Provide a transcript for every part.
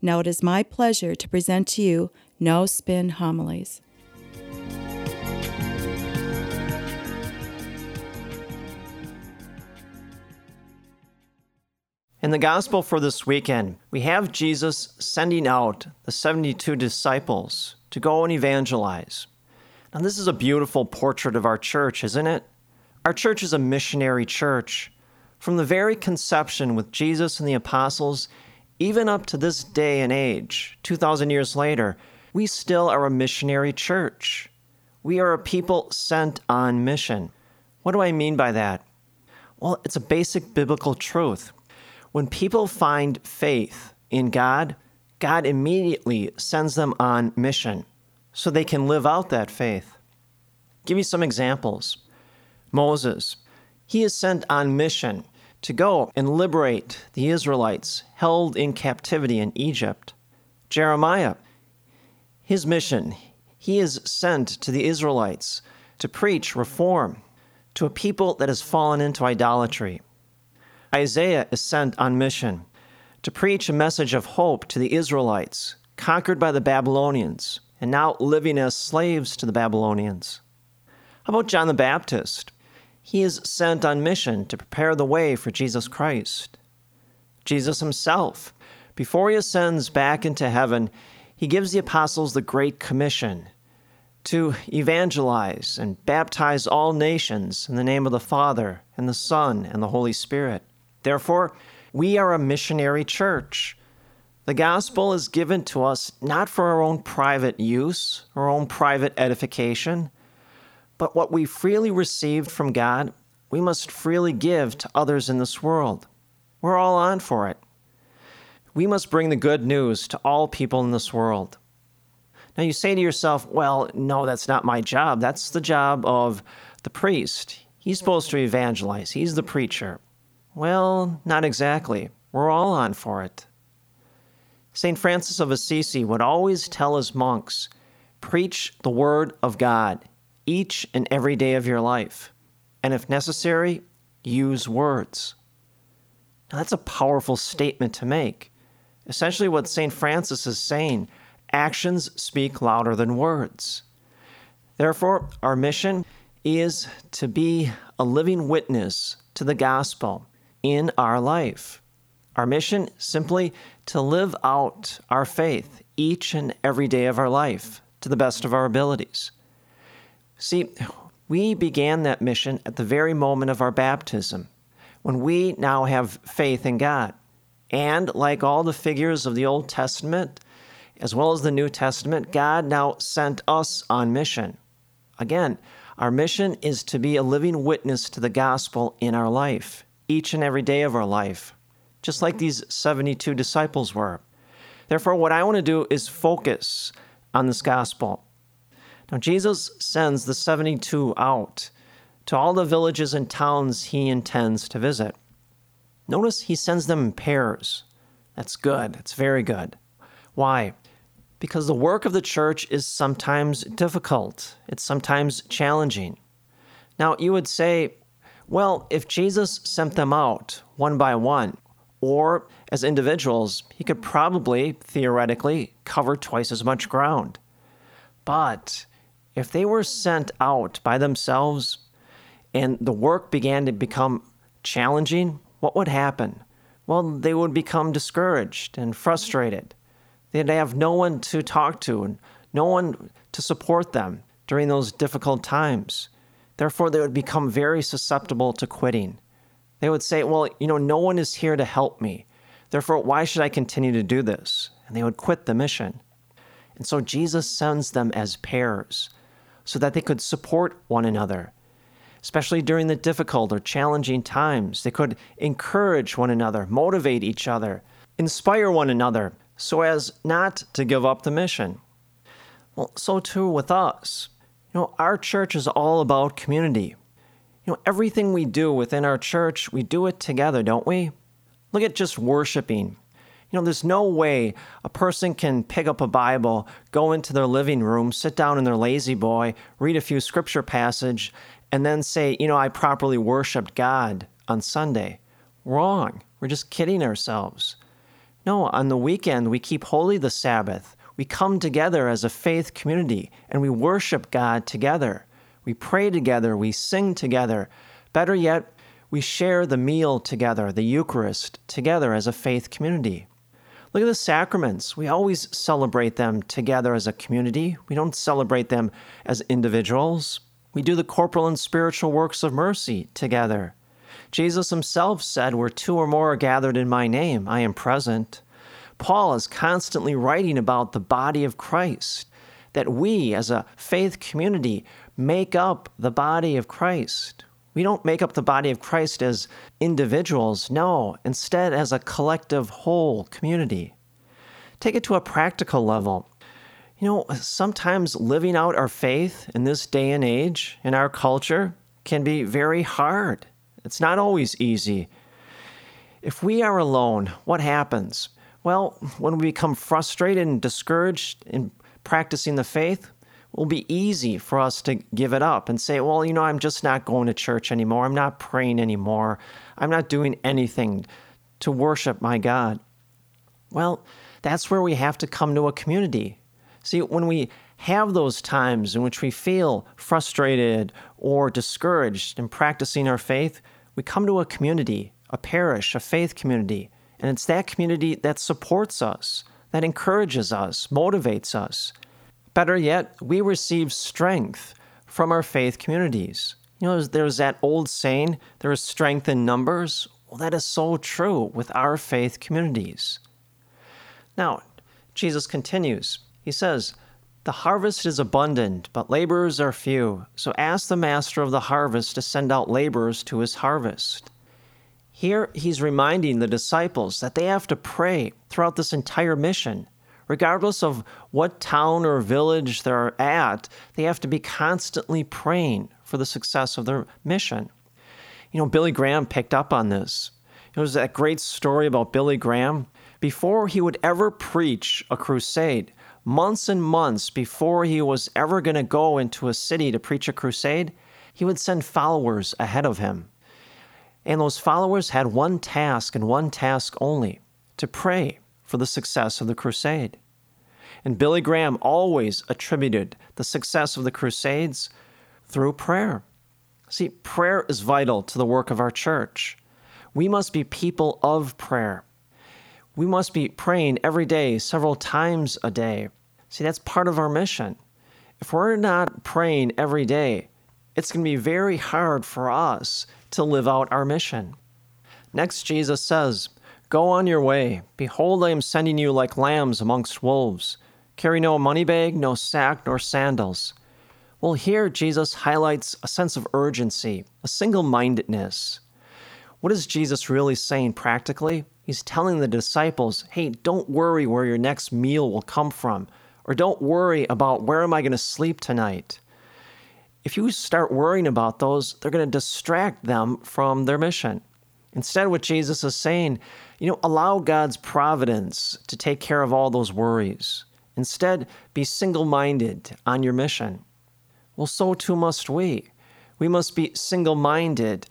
Now it is my pleasure to present to you No Spin Homilies. In the gospel for this weekend, we have Jesus sending out the 72 disciples to go and evangelize. Now, this is a beautiful portrait of our church, isn't it? Our church is a missionary church. From the very conception with Jesus and the apostles, even up to this day and age, 2,000 years later, we still are a missionary church. We are a people sent on mission. What do I mean by that? Well, it's a basic biblical truth. When people find faith in God, God immediately sends them on mission so they can live out that faith. Give you some examples. Moses, he is sent on mission to go and liberate the Israelites held in captivity in Egypt. Jeremiah, his mission, he is sent to the Israelites to preach reform to a people that has fallen into idolatry. Isaiah is sent on mission to preach a message of hope to the Israelites, conquered by the Babylonians, and now living as slaves to the Babylonians. How about John the Baptist? He is sent on mission to prepare the way for Jesus Christ. Jesus himself, before he ascends back into heaven, he gives the apostles the Great Commission to evangelize and baptize all nations in the name of the Father, and the Son, and the Holy Spirit. Therefore, we are a missionary church. The gospel is given to us not for our own private use, our own private edification, but what we freely received from God, we must freely give to others in this world. We're all on for it. We must bring the good news to all people in this world. Now, you say to yourself, well, no, that's not my job. That's the job of the priest. He's supposed to evangelize, he's the preacher. Well, not exactly. We're all on for it. St. Francis of Assisi would always tell his monks preach the Word of God each and every day of your life. And if necessary, use words. Now, that's a powerful statement to make. Essentially, what St. Francis is saying actions speak louder than words. Therefore, our mission is to be a living witness to the gospel in our life. Our mission simply to live out our faith each and every day of our life to the best of our abilities. See, we began that mission at the very moment of our baptism, when we now have faith in God. And like all the figures of the Old Testament, as well as the New Testament, God now sent us on mission. Again, our mission is to be a living witness to the gospel in our life each and every day of our life, just like these 72 disciples were. Therefore, what I want to do is focus on this gospel. Now, Jesus sends the 72 out to all the villages and towns he intends to visit. Notice he sends them in pairs. That's good. That's very good. Why? Because the work of the church is sometimes difficult, it's sometimes challenging. Now, you would say, well, if Jesus sent them out one by one, or as individuals, he could probably, theoretically, cover twice as much ground. But if they were sent out by themselves and the work began to become challenging, what would happen? Well, they would become discouraged and frustrated. They'd have no one to talk to and no one to support them during those difficult times. Therefore, they would become very susceptible to quitting. They would say, Well, you know, no one is here to help me. Therefore, why should I continue to do this? And they would quit the mission. And so Jesus sends them as pairs so that they could support one another, especially during the difficult or challenging times. They could encourage one another, motivate each other, inspire one another so as not to give up the mission. Well, so too with us. You know, our church is all about community. You know, everything we do within our church, we do it together, don't we? Look at just worshiping. You know, there's no way a person can pick up a Bible, go into their living room, sit down in their La-Z-Boy, read a few scripture passage, and then say, you know, I properly worshiped God on Sunday. Wrong. We're just kidding ourselves. No, on the weekend, we keep holy the Sabbath. We come together as a faith community and we worship God together. We pray together, we sing together. Better yet, we share the meal together, the Eucharist, together as a faith community. Look at the sacraments. We always celebrate them together as a community. We don't celebrate them as individuals. We do the corporal and spiritual works of mercy together. Jesus himself said, Where two or more are gathered in my name, I am present. Paul is constantly writing about the body of Christ, that we as a faith community make up the body of Christ. We don't make up the body of Christ as individuals, no, instead as a collective whole community. Take it to a practical level. You know, sometimes living out our faith in this day and age, in our culture, can be very hard. It's not always easy. If we are alone, what happens? Well, when we become frustrated and discouraged in practicing the faith, will be easy for us to give it up and say, well, you know, I'm just not going to church anymore. I'm not praying anymore. I'm not doing anything to worship my God. Well, that's where we have to come to a community. See, when we have those times in which we feel frustrated or discouraged in practicing our faith, we come to a community, a parish, a faith community. And it's that community that supports us, that encourages us, motivates us. Better yet, we receive strength from our faith communities. You know, there's that old saying, there is strength in numbers. Well, that is so true with our faith communities. Now, Jesus continues. He says, The harvest is abundant, but laborers are few. So ask the master of the harvest to send out laborers to his harvest. Here, he's reminding the disciples that they have to pray throughout this entire mission regardless of what town or village they're at, they have to be constantly praying for the success of their mission. You know, Billy Graham picked up on this. It was that great story about Billy Graham. Before he would ever preach a crusade, months and months before he was ever going to go into a city to preach a crusade, he would send followers ahead of him. And those followers had one task and one task only to pray for the success of the crusade. And Billy Graham always attributed the success of the Crusades through prayer. See, prayer is vital to the work of our church. We must be people of prayer. We must be praying every day, several times a day. See, that's part of our mission. If we're not praying every day, it's going to be very hard for us to live out our mission. Next, Jesus says, Go on your way. Behold, I am sending you like lambs amongst wolves. Carry no money bag, no sack, nor sandals. Well, here Jesus highlights a sense of urgency, a single mindedness. What is Jesus really saying practically? He's telling the disciples, hey, don't worry where your next meal will come from, or don't worry about where am I going to sleep tonight. If you start worrying about those, they're going to distract them from their mission. Instead, what Jesus is saying, you know, allow God's providence to take care of all those worries. Instead, be single minded on your mission. Well, so too must we. We must be single minded,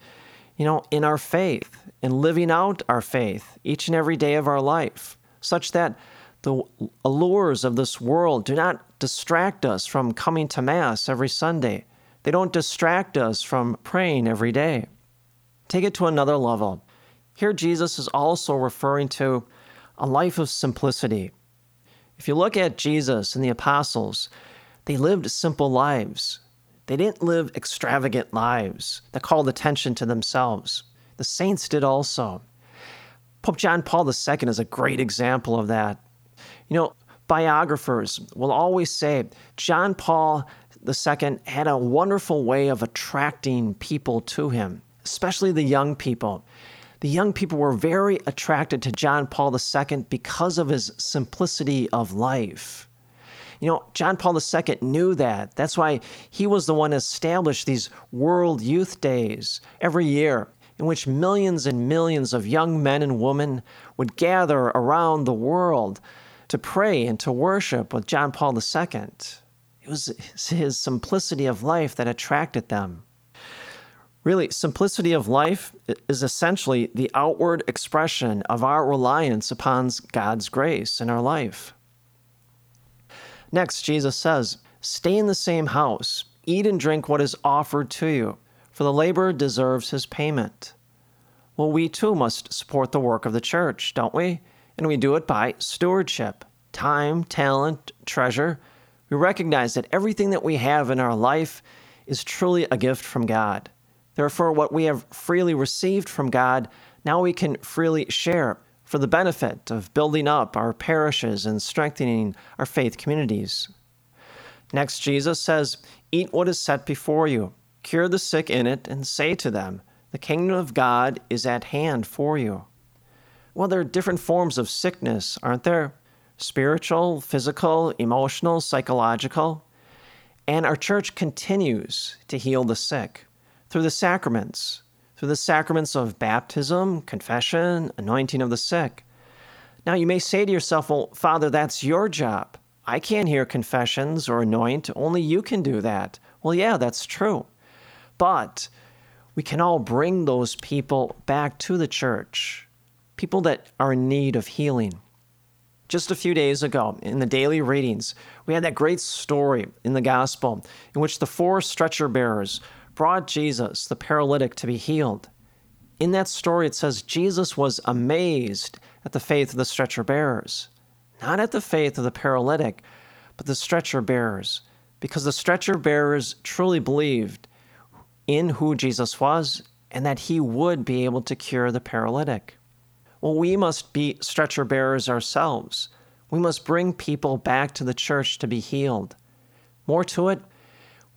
you know, in our faith and living out our faith each and every day of our life, such that the allures of this world do not distract us from coming to Mass every Sunday. They don't distract us from praying every day. Take it to another level. Here, Jesus is also referring to a life of simplicity if you look at Jesus and the apostles, they lived simple lives. They didn't live extravagant lives that called attention to themselves. The saints did also. Pope John Paul II is a great example of that. You know, biographers will always say John Paul II had a wonderful way of attracting people to him, especially the young people. The young people were very attracted to John Paul II because of his simplicity of life. You know, John Paul II knew that. That's why he was the one who established these World Youth Days every year, in which millions and millions of young men and women would gather around the world to pray and to worship with John Paul II. It was his simplicity of life that attracted them. Really, simplicity of life is essentially the outward expression of our reliance upon God's grace in our life. Next, Jesus says, Stay in the same house, eat and drink what is offered to you, for the laborer deserves his payment. Well, we too must support the work of the church, don't we? And we do it by stewardship time, talent, treasure. We recognize that everything that we have in our life is truly a gift from God. Therefore, what we have freely received from God, now we can freely share for the benefit of building up our parishes and strengthening our faith communities. Next, Jesus says, Eat what is set before you, cure the sick in it, and say to them, The kingdom of God is at hand for you. Well, there are different forms of sickness, aren't there? Spiritual, physical, emotional, psychological. And our church continues to heal the sick through the sacraments, through the sacraments of baptism, confession, anointing of the sick. Now, you may say to yourself, Well, Father, that's your job. I can't hear confessions or anoint. Only you can do that. Well, yeah, that's true. But we can all bring those people back to the church, people that are in need of healing. Just a few days ago, in the daily readings, we had that great story in the gospel in which the four stretcher bearers brought Jesus, the paralytic, to be healed. In that story, it says Jesus was amazed at the faith of the stretcher bearers, not at the faith of the paralytic, but the stretcher bearers, because the stretcher bearers truly believed in who Jesus was and that he would be able to cure the paralytic. Well, we must be stretcher bearers ourselves. We must bring people back to the church to be healed. More to it,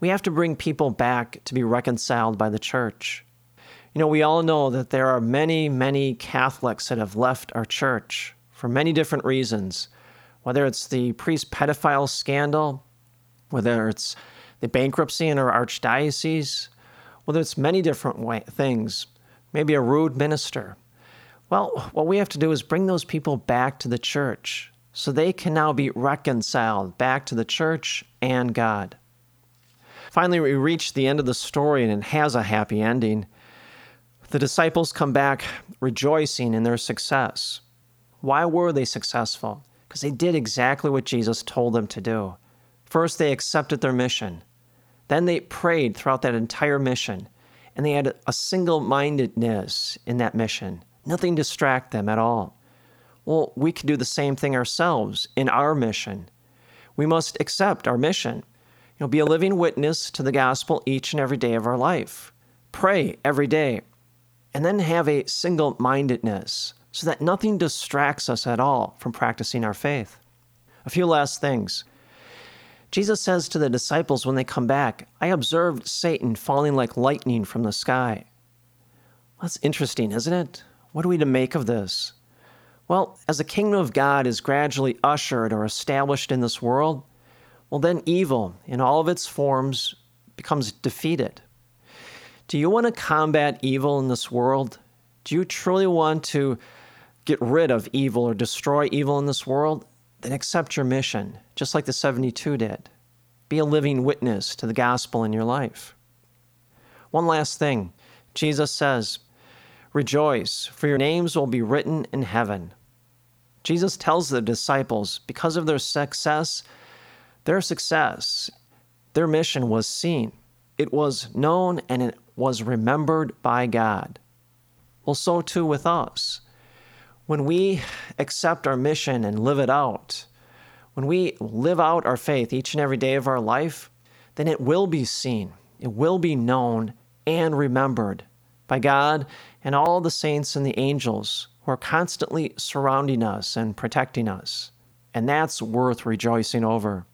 we have to bring people back to be reconciled by the church. You know, we all know that there are many, many Catholics that have left our church for many different reasons, whether it's the priest pedophile scandal, whether it's the bankruptcy in our archdiocese, whether it's many different way, things, maybe a rude minister. Well, what we have to do is bring those people back to the church so they can now be reconciled back to the church and God. Finally, we reach the end of the story and it has a happy ending. The disciples come back rejoicing in their success. Why were they successful? Because they did exactly what Jesus told them to do. First, they accepted their mission. Then they prayed throughout that entire mission, and they had a single mindedness in that mission. Nothing distract them at all. Well, we can do the same thing ourselves in our mission. We must accept our mission you know, be a living witness to the gospel each and every day of our life. Pray every day. And then have a single mindedness so that nothing distracts us at all from practicing our faith. A few last things. Jesus says to the disciples when they come back, I observed Satan falling like lightning from the sky. That's interesting, isn't it? What are we to make of this? Well, as the kingdom of God is gradually ushered or established in this world, well, then evil in all of its forms becomes defeated. Do you want to combat evil in this world? Do you truly want to get rid of evil or destroy evil in this world? Then accept your mission, just like the 72 did. Be a living witness to the gospel in your life. One last thing Jesus says, Rejoice, for your names will be written in heaven. Jesus tells the disciples, because of their success, their success, their mission was seen, it was known, and it was remembered by God. Well, so too with us. When we accept our mission and live it out, when we live out our faith each and every day of our life, then it will be seen, it will be known and remembered by God and all the saints and the angels who are constantly surrounding us and protecting us. And that's worth rejoicing over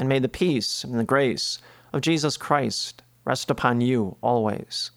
and may the peace and the grace of Jesus Christ rest upon you always.